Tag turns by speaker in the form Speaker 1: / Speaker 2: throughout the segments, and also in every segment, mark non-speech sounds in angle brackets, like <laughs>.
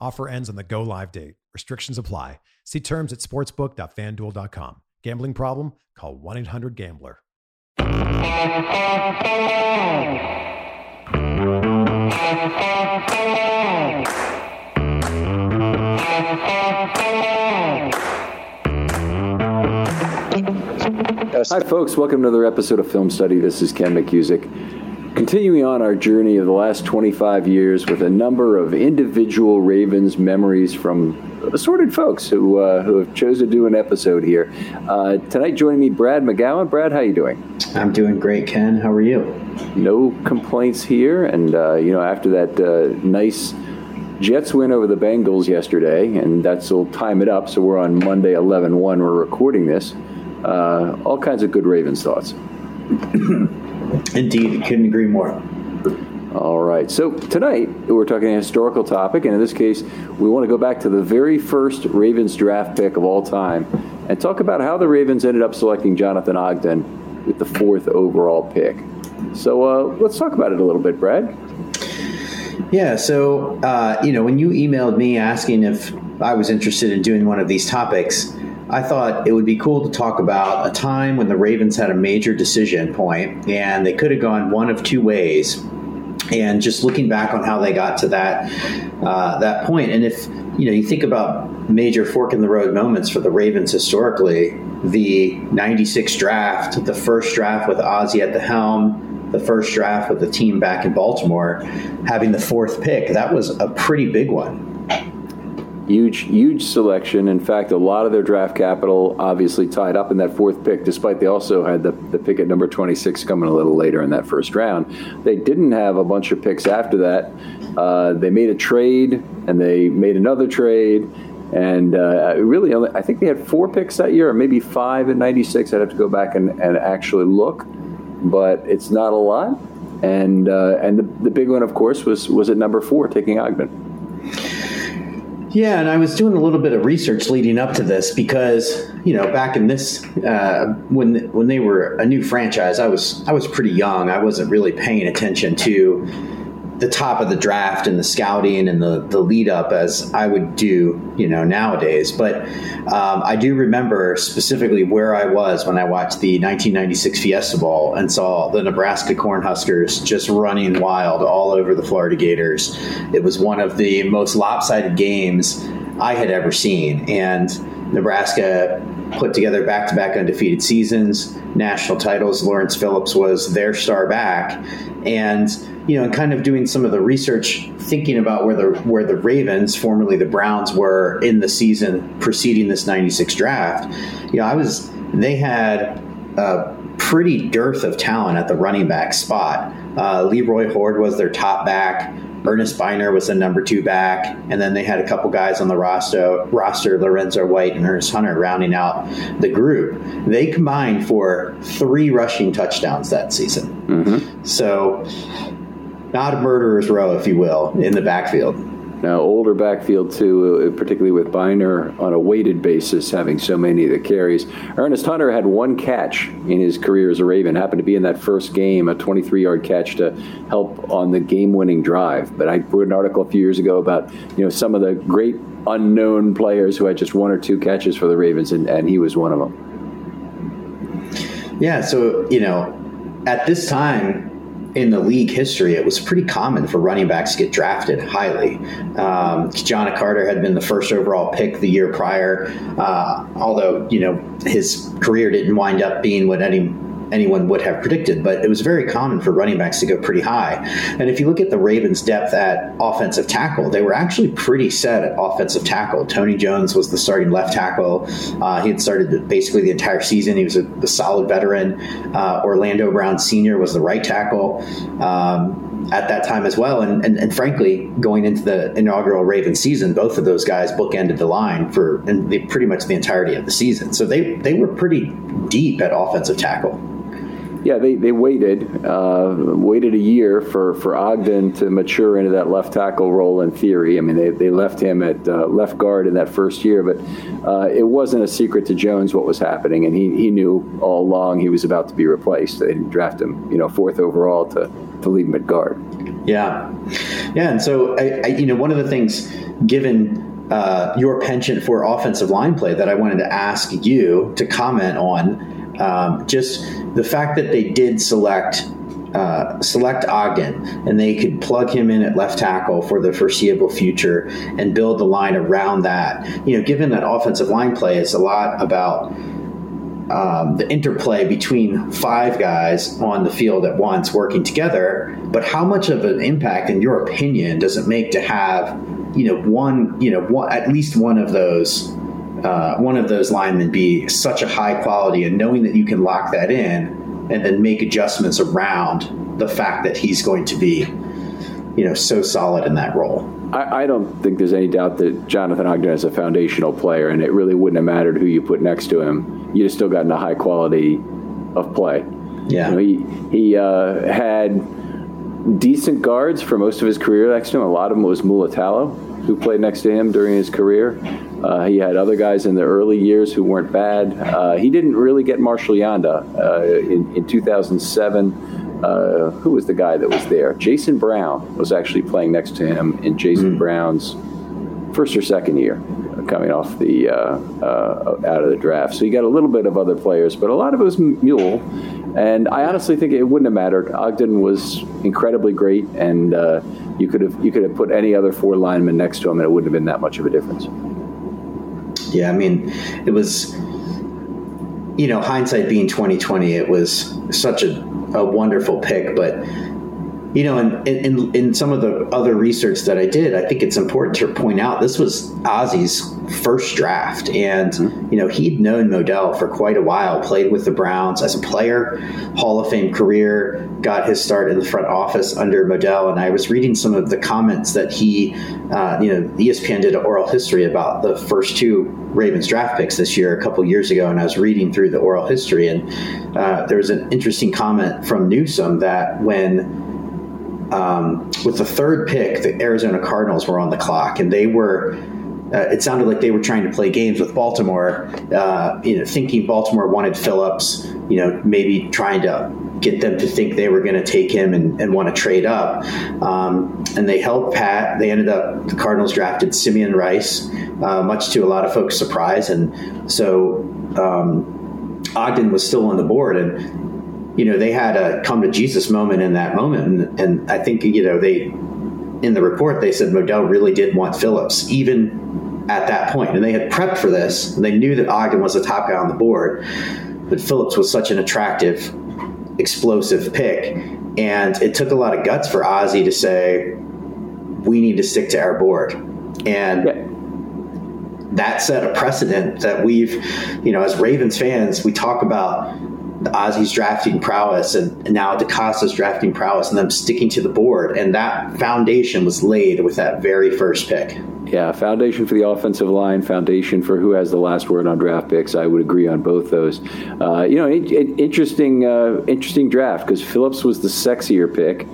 Speaker 1: Offer ends on the go live date. Restrictions apply. See terms at sportsbook.fanduel.com. Gambling problem? Call 1 800 Gambler.
Speaker 2: Hi, folks. Welcome to another episode of Film Study. This is Ken McKusick. Continuing on our journey of the last 25 years with a number of individual Ravens memories from assorted folks who uh, who have chosen to do an episode here. Uh, tonight, joining me, Brad McGowan. Brad, how you doing?
Speaker 3: I'm doing great, Ken. How are you?
Speaker 2: No complaints here. And uh, you know, after that uh, nice Jets win over the Bengals yesterday, and that's will time it up. So we're on Monday, 11-1. We're recording this. Uh, all kinds of good Ravens thoughts. <clears throat>
Speaker 3: Indeed, couldn't agree more.
Speaker 2: All right. So tonight we're talking a historical topic, and in this case, we want to go back to the very first Ravens draft pick of all time and talk about how the Ravens ended up selecting Jonathan Ogden with the fourth overall pick. So uh, let's talk about it a little bit, Brad.
Speaker 3: Yeah. So uh, you know, when you emailed me asking if I was interested in doing one of these topics. I thought it would be cool to talk about a time when the Ravens had a major decision point and they could have gone one of two ways. And just looking back on how they got to that uh, that point, and if you know you think about major fork in the road moments for the Ravens historically, the '96 draft, the first draft with Ozzie at the helm, the first draft with the team back in Baltimore, having the fourth pick, that was a pretty big one
Speaker 2: huge, huge selection. In fact, a lot of their draft capital obviously tied up in that fourth pick, despite they also had the, the pick at number 26 coming a little later in that first round. They didn't have a bunch of picks after that. Uh, they made a trade and they made another trade. And uh, really, only, I think they had four picks that year, or maybe five in '96. I'd have to go back and, and actually look, but it's not a lot. And uh, and the, the big one, of course, was was at number four, taking Ogden.
Speaker 3: Yeah, and I was doing a little bit of research leading up to this because you know back in this uh, when when they were a new franchise, I was I was pretty young. I wasn't really paying attention to the top of the draft and the scouting and the, the lead up as I would do, you know, nowadays. But um, I do remember specifically where I was when I watched the 1996 Fiesta Bowl and saw the Nebraska Cornhuskers just running wild all over the Florida Gators. It was one of the most lopsided games I had ever seen. And Nebraska put together back to back undefeated seasons, national titles. Lawrence Phillips was their star back. And you know, and kind of doing some of the research, thinking about where the where the Ravens, formerly the Browns, were in the season preceding this '96 draft. You know, I was they had a pretty dearth of talent at the running back spot. Uh, Leroy Hoard was their top back. Ernest Byner was the number two back, and then they had a couple guys on the roster, roster Lorenzo White and Ernest Hunter, rounding out the group. They combined for three rushing touchdowns that season. Mm-hmm. So not a murderer's row, if you will, in the backfield.
Speaker 2: Now, older backfield, too, uh, particularly with Byner on a weighted basis, having so many of the carries. Ernest Hunter had one catch in his career as a Raven, happened to be in that first game, a 23 yard catch to help on the game winning drive. But I wrote an article a few years ago about you know some of the great unknown players who had just one or two catches for the Ravens, and, and he was one of them.
Speaker 3: Yeah, so, you know, at this time, in the league history, it was pretty common for running backs to get drafted highly. Um, Carter had been the first overall pick the year prior, uh, although you know his career didn't wind up being what any anyone would have predicted, but it was very common for running backs to go pretty high. And if you look at the Ravens' depth at offensive tackle, they were actually pretty set at offensive tackle. Tony Jones was the starting left tackle. Uh, he had started basically the entire season. He was a, a solid veteran. Uh, Orlando Brown Sr. was the right tackle. Um, at that time as well. And, and, and, frankly, going into the inaugural Raven season, both of those guys bookended the line for the, pretty much the entirety of the season. So they, they were pretty deep at offensive tackle.
Speaker 2: Yeah, they, they waited uh, waited a year for, for Ogden to mature into that left tackle role in theory. I mean, they, they left him at uh, left guard in that first year, but uh, it wasn't a secret to Jones what was happening, and he, he knew all along he was about to be replaced. They didn't draft him, you know, fourth overall to, to leave him at guard.
Speaker 3: Yeah, yeah, and so I, I you know one of the things given uh, your penchant for offensive line play that I wanted to ask you to comment on um, just the fact that they did select uh, select Ogden and they could plug him in at left tackle for the foreseeable future and build the line around that. You know, given that offensive line play is a lot about um, the interplay between five guys on the field at once working together, but how much of an impact, in your opinion, does it make to have, you know, one, you know, one, at least one of those uh, one of those linemen be such a high quality and knowing that you can lock that in and then make adjustments around the fact that he's going to be you know so solid in that role.
Speaker 2: I, I don't think there's any doubt that Jonathan Ogden is a foundational player and it really wouldn't have mattered who you put next to him. You'd have still gotten a high quality of play.
Speaker 3: Yeah.
Speaker 2: You know, he, he uh, had decent guards for most of his career next to him a lot of them was Mulitalo who played next to him during his career. Uh, he had other guys in the early years who weren't bad. Uh, he didn't really get Marshall Yanda uh, in, in 2007. Uh, who was the guy that was there? Jason Brown was actually playing next to him in Jason mm. Brown's first or second year coming off the uh, uh, out of the draft. So you got a little bit of other players, but a lot of it was Mule. And I honestly think it wouldn't have mattered. Ogden was incredibly great, and uh, you could have you could have put any other four linemen next to him, and it wouldn't have been that much of a difference.
Speaker 3: Yeah, I mean, it was you know hindsight being twenty twenty. It was such a, a wonderful pick, but you know, in, in, in some of the other research that I did, I think it's important to point out this was Ozzie's first draft, and mm-hmm. you know he'd known Modell for quite a while. Played with the Browns as a player, Hall of Fame career, got his start in the front office under Modell. And I was reading some of the comments that he, uh, you know, ESPN did an oral history about the first two Ravens draft picks this year a couple years ago, and I was reading through the oral history, and uh, there was an interesting comment from Newsome that when um, with the third pick, the Arizona Cardinals were on the clock, and they were. Uh, it sounded like they were trying to play games with Baltimore, uh, you know, thinking Baltimore wanted Phillips, you know, maybe trying to get them to think they were going to take him and, and want to trade up. Um, and they held pat. They ended up, the Cardinals drafted Simeon Rice, uh, much to a lot of folks' surprise. And so um, Ogden was still on the board. And you know, they had a come to Jesus moment in that moment. And, and I think, you know, they, in the report, they said Modell really did want Phillips, even at that point. And they had prepped for this. they knew that Ogden was the top guy on the board. But Phillips was such an attractive, explosive pick. And it took a lot of guts for Ozzie to say, we need to stick to our board. And yeah that set a precedent that we've, you know, as Ravens fans, we talk about Ozzie's drafting prowess and, now DeCosta's drafting prowess and them sticking to the board. And that foundation was laid with that very first pick.
Speaker 2: Yeah, foundation for the offensive line, foundation for who has the last word on draft picks. I would agree on both those. Uh, you know, it, it, interesting, uh, interesting draft because Phillips was the sexier pick.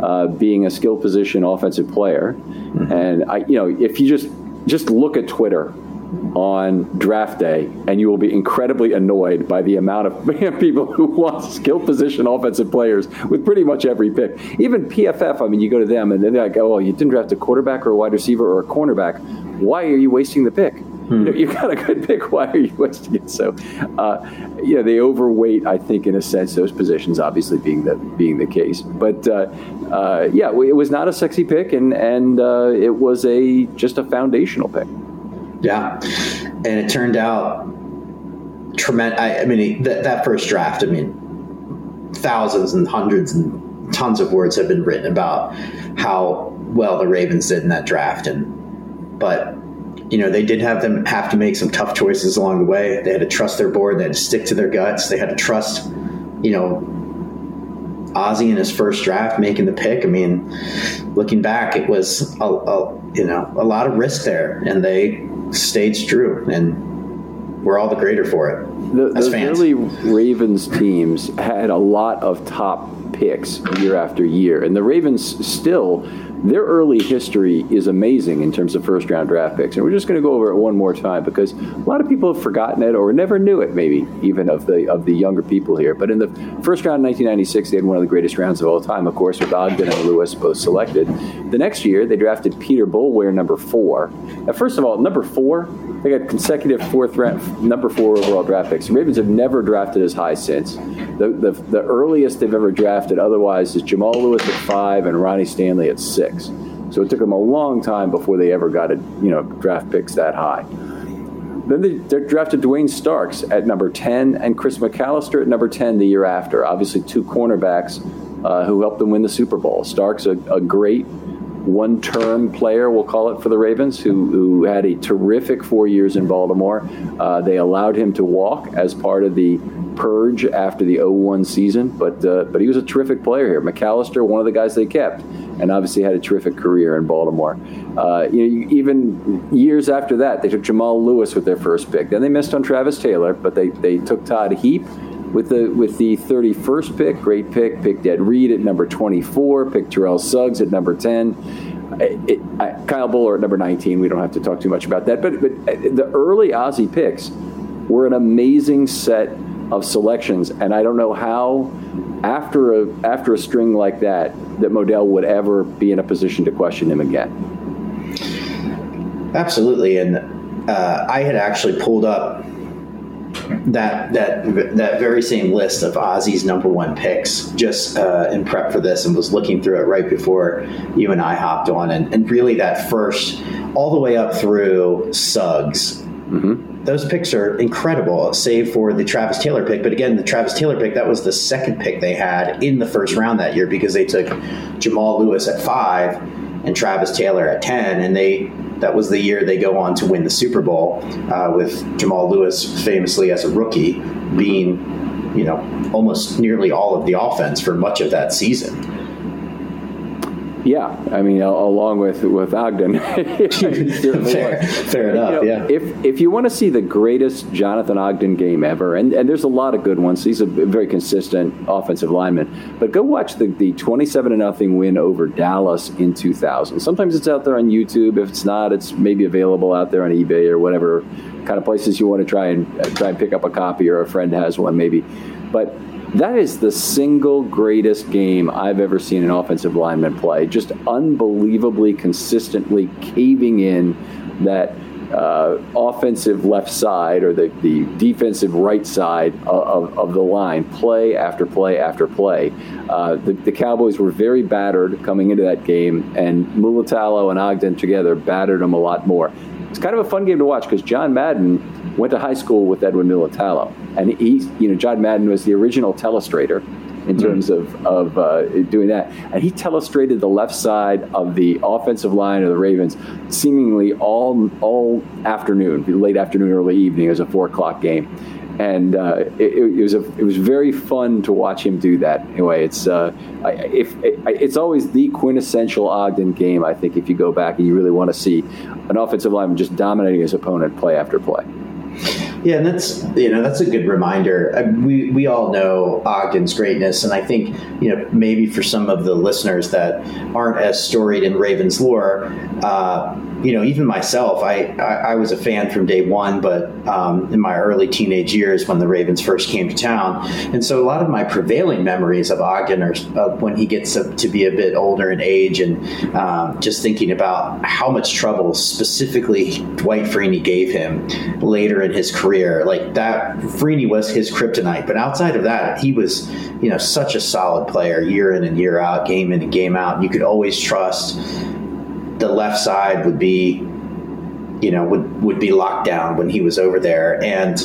Speaker 2: uh, being a skill position offensive player. Mm-hmm. And I, you know, if you just just look at Twitter on draft day, and you will be incredibly annoyed by the amount of <laughs> people who want skill position offensive players with pretty much every pick. Even PFF, I mean, you go to them and they're like, oh, you didn't draft a quarterback or a wide receiver or a cornerback. Why are you wasting the pick? Hmm. You know, you got a good pick. <laughs> Why are you wasting it? So, uh, yeah, they overweight. I think, in a sense, those positions. Obviously, being the being the case, but uh, uh, yeah, it was not a sexy pick, and and uh, it was a just a foundational pick.
Speaker 3: Yeah, and it turned out tremendous. I, I, mean, that, that first draft. I mean, thousands and hundreds and tons of words have been written about how well the Ravens did in that draft, and but you know they did have them have to make some tough choices along the way. They had to trust their board. They had to stick to their guts. They had to trust, you know, Ozzie in his first draft making the pick. I mean, looking back, it was a, a you know a lot of risk there, and they stayed true, and we're all the greater for it.
Speaker 2: The, fans. early Ravens teams had a lot of top picks year after year, and the Ravens still their early history is amazing in terms of first round draft picks. And we're just going to go over it one more time because a lot of people have forgotten it or never knew it, maybe even of the of the younger people here. But in the first round, 1996, they had one of the greatest rounds of all time, of course, with Ogden and Lewis both selected. The next year, they drafted Peter Boulware, number four. Now, first of all, number four, they got consecutive fourth round, number four overall draft picks. The Ravens have never drafted as high since. The, the, the earliest they've ever drafted otherwise is Jamal Lewis at five and Ronnie Stanley at six six. So it took them a long time before they ever got a you know draft picks that high. Then they, they drafted Duane Starks at number 10 and Chris McAlister at number 10 the year after. Obviously, two cornerbacks uh, who helped them win the Super Bowl. Starks, a, a great one term player, we'll call it, for the Ravens, who, who had a terrific four years in Baltimore. Uh, they allowed him to walk as part of the purge after the 01 season, but, uh, but he was a terrific player here. McAlister, one of the guys they kept and obviously had a terrific career in Baltimore. Uh, you know, even years after that, they took Jamal Lewis with their first pick. Then they missed on Travis Taylor, but they, they took Todd Heap with the with the 31st pick. Great pick. Picked Ed Reed at number 24. Picked Terrell Suggs at number 10. It, it, Kyle Boller at number 19. We don't have to talk too much about that. But, but uh, the early Ozzie picks were an amazing set of selections, and I don't know how after a after a string like that that Modell would ever be in a position to question him again.
Speaker 3: Absolutely, and uh, I had actually pulled up that that that very same list of Ozzie's number one picks just uh, in prep for this, and was looking through it right before you and I hopped on, and, and really that first all the way up through Suggs. Mm-hmm those picks are incredible, save for the Travis Taylor pick. But again, the Travis Taylor pick, that was the second pick they had in the first round that year because they took Jamal Lewis at five and Travis Taylor at 10. And they that was the year they go on to win the Super Bowl uh, with Jamal Lewis famously as a rookie being, you know, almost nearly all of the offense for much of that season.
Speaker 2: Yeah, I mean, along with with Ogden, <laughs>
Speaker 3: fair, fair, enough. You know, yeah.
Speaker 2: If if you want to see the greatest Jonathan Ogden game ever, and, and there's a lot of good ones. He's a very consistent offensive lineman. But go watch the the 27 to nothing win over Dallas in 2000. Sometimes it's out there on YouTube. If it's not, it's maybe available out there on eBay or whatever kind of places you want to try and uh, try and pick up a copy or a friend has one maybe. But that is the single greatest game I've ever seen an offensive lineman play. Just unbelievably consistently caving in that uh, offensive left side or the, the defensive right side of, of the line, play after play after play. Uh, the, the, Cowboys were very battered coming into that game, and Mulitalo and Ogden together battered them a lot more. It's kind of a fun game to watch because John Madden went to high school with Edwin Mulitalo, and he's you know John Madden was the original telestrator in hmm. terms of, of uh, doing that. And he telestrated the left side of the offensive line of the Ravens seemingly all all afternoon, late afternoon, early evening. It was a four o'clock game and uh, it, it, was a, it was very fun to watch him do that. Anyway, it's uh, if it, it's always the quintessential Ogden game. I think if you go back and you really want to see an offensive lineman just dominating his opponent play after play.
Speaker 3: Yeah, and that's you know that's a good reminder. Uh, we we all know Ogden's greatness, and I think you know maybe for some of the listeners that aren't as storied in Ravens lore, uh, you know even myself, I, I, I was a fan from day one, but um, in my early teenage years when the Ravens first came to town, and so a lot of my prevailing memories of Ogden are uh, when he gets to be a bit older in age, and um, just thinking about how much trouble specifically Dwight Freeney gave him later in his career. Like that, Freeney was his kryptonite. But outside of that, he was, you know, such a solid player year in and year out, game in and game out. You could always trust the left side would be, you know, would would be locked down when he was over there. And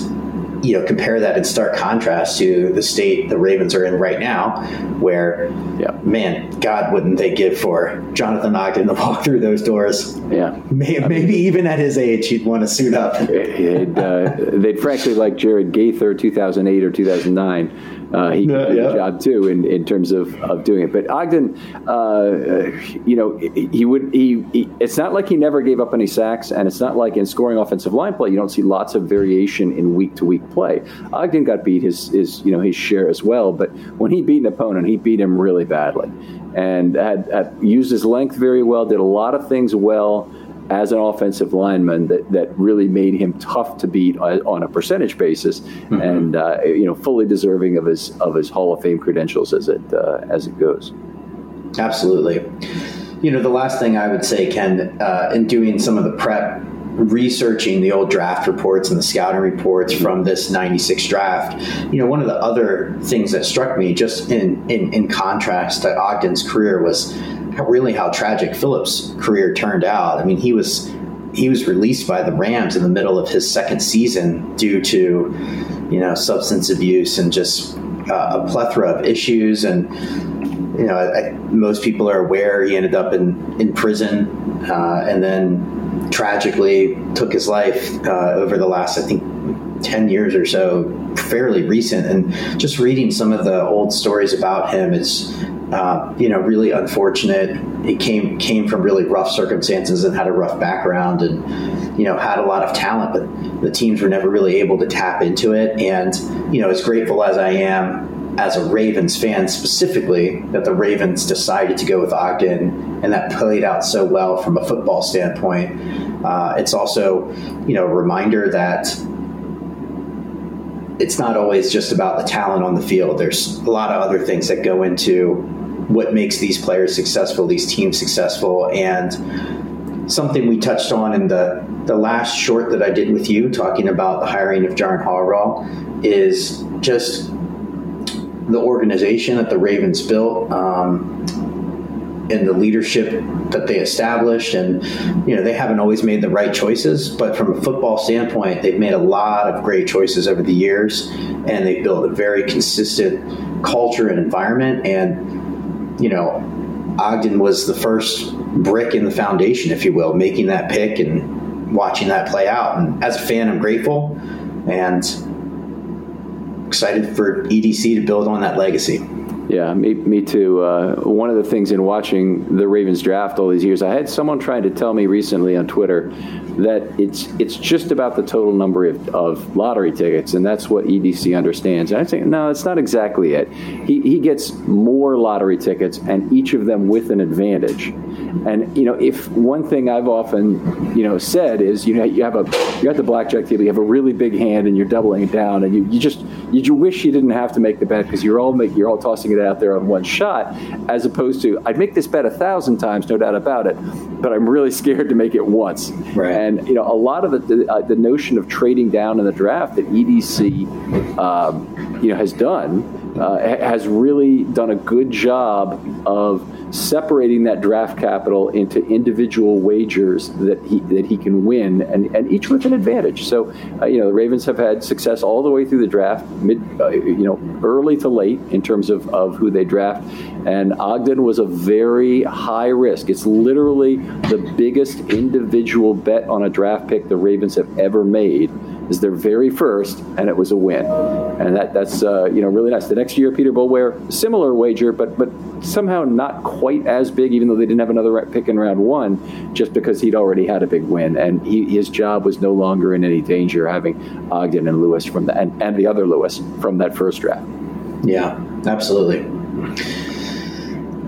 Speaker 3: you know, compare that in stark contrast to the state the Ravens are in right now, where, yeah. man, God, wouldn't they give for Jonathan Ogden to walk through those doors?
Speaker 2: Yeah,
Speaker 3: maybe, maybe even at his age, he'd want to suit up.
Speaker 2: they'd, uh, they'd frankly like Jared Gaither, 2008 or 2009 uh, he could do yeah. the job too in, in terms of, of doing it. But Ogden, uh, you know, he would he, he, It's not like he never gave up any sacks, and it's not like in scoring offensive line play you don't see lots of variation in week to week play. Ogden got beat his his you know his share as well, but when he beat an opponent, he beat him really badly, and had, had used his length very well, did a lot of things well as an offensive lineman that, that really made him tough to beat on a percentage basis, mm-hmm. and uh, you know fully deserving of his of his Hall of Fame credentials as it uh, as it goes.
Speaker 3: Absolutely. You know, the last thing I would say, Ken, uh, in doing some of the prep researching the old draft reports and the scouting reports from this 96 draft you know one of the other things that struck me just in in, in contrast to ogden's career was really how tragic Phillips' career turned out. I mean, he was he was released by the Rams in the middle of his second season due to you know substance abuse and just uh, a plethora of issues and you know I, most people are aware he ended up in in prison uh, and then tragically took his life uh, over the last I think 10 years or so fairly recent and just reading some of the old stories about him is uh, you know, really unfortunate. He came came from really rough circumstances and had a rough background, and you know, had a lot of talent, but the teams were never really able to tap into it. And you know, as grateful as I am as a Ravens fan specifically that the Ravens decided to go with Ogden, and that played out so well from a football standpoint. Uh, it's also, you know, a reminder that it's not always just about the talent on the field. There's a lot of other things that go into what makes these players successful, these teams successful, and something we touched on in the the last short that I did with you, talking about the hiring of Jaren Hall is just the organization that the Ravens built. Um, and the leadership that they established and you know they haven't always made the right choices but from a football standpoint they've made a lot of great choices over the years and they've built a very consistent culture and environment and you know ogden was the first brick in the foundation if you will making that pick and watching that play out. And as a fan i'm grateful and excited for edc to build on that legacy
Speaker 2: yeah, me, me too. Uh, one of the things in watching the Ravens draft all these years, I had someone trying to tell me recently on Twitter that it's it's just about the total number of, of lottery tickets, and that's what EDC understands. And I think no, it's not exactly it. He he gets more lottery tickets, and each of them with an advantage. And you know, if one thing I've often you know said is you know you have a you got the blackjack table, you have a really big hand, and you're doubling it down, and you, you just you, you wish you didn't have to make the bet because you're all make, you're all tossing it out there on one shot, as opposed to I'd make this bet a thousand times, no doubt about it, but I'm really <laughs> scared to make it once.
Speaker 3: Right.
Speaker 2: And you know, a lot of the uh, the notion of trading down in the draft that EDC, um, you know, has done uh, has really done a good job of separating that draft capital into individual wagers that he that he can win, and, and each with an advantage. So, uh, you know, the Ravens have had success all the way through the draft, mid, uh, you know, early to late in terms of, of who they draft. And Ogden was a very high risk. It's literally the biggest individual bet on a draft pick the Ravens have ever made is their very first, and it was a win, and that that's uh, you know really nice. The next year, Peter Boulware, similar wager, but but somehow not quite as big, even though they didn't have another pick in round one, just because he'd already had a big win, and he, his job was no longer in any danger having Ogden and Lewis from the and, and the other Lewis from that first draft.
Speaker 3: Yeah, absolutely.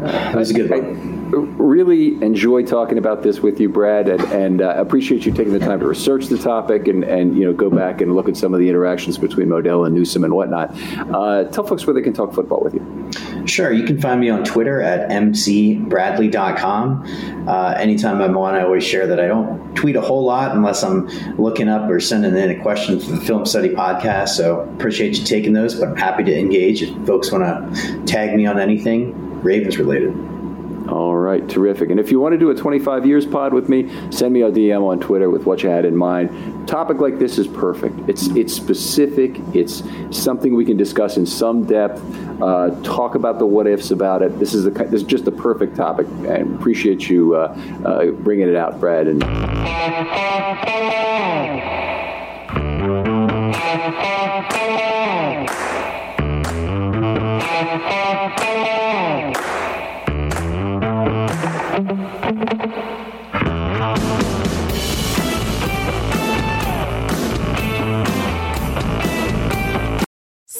Speaker 3: That was a good one
Speaker 2: really enjoy talking about this with you, Brad, and, and uh, appreciate you taking the time to research the topic and, and you know go back and look at some of the interactions between Modell and Newsome and whatnot. Uh, tell folks where they can talk football with you.
Speaker 3: Sure, you can find me on Twitter at mcbradley.com. Uh, anytime I'm on, I always share that I don't tweet a whole lot unless I'm looking up or sending in a question for the Film Study podcast. So appreciate you taking those, but I'm happy to engage if folks want to tag me on anything Ravens related.
Speaker 2: All right, terrific. And if you want to do a 25 years pod with me, send me a DM on Twitter with what you had in mind. Topic like this is perfect. It's it's specific. It's something we can discuss in some depth. Uh, talk about the what ifs about it. This is the this is just the perfect topic. And appreciate you uh, uh, bringing it out, Brad. And. thank you.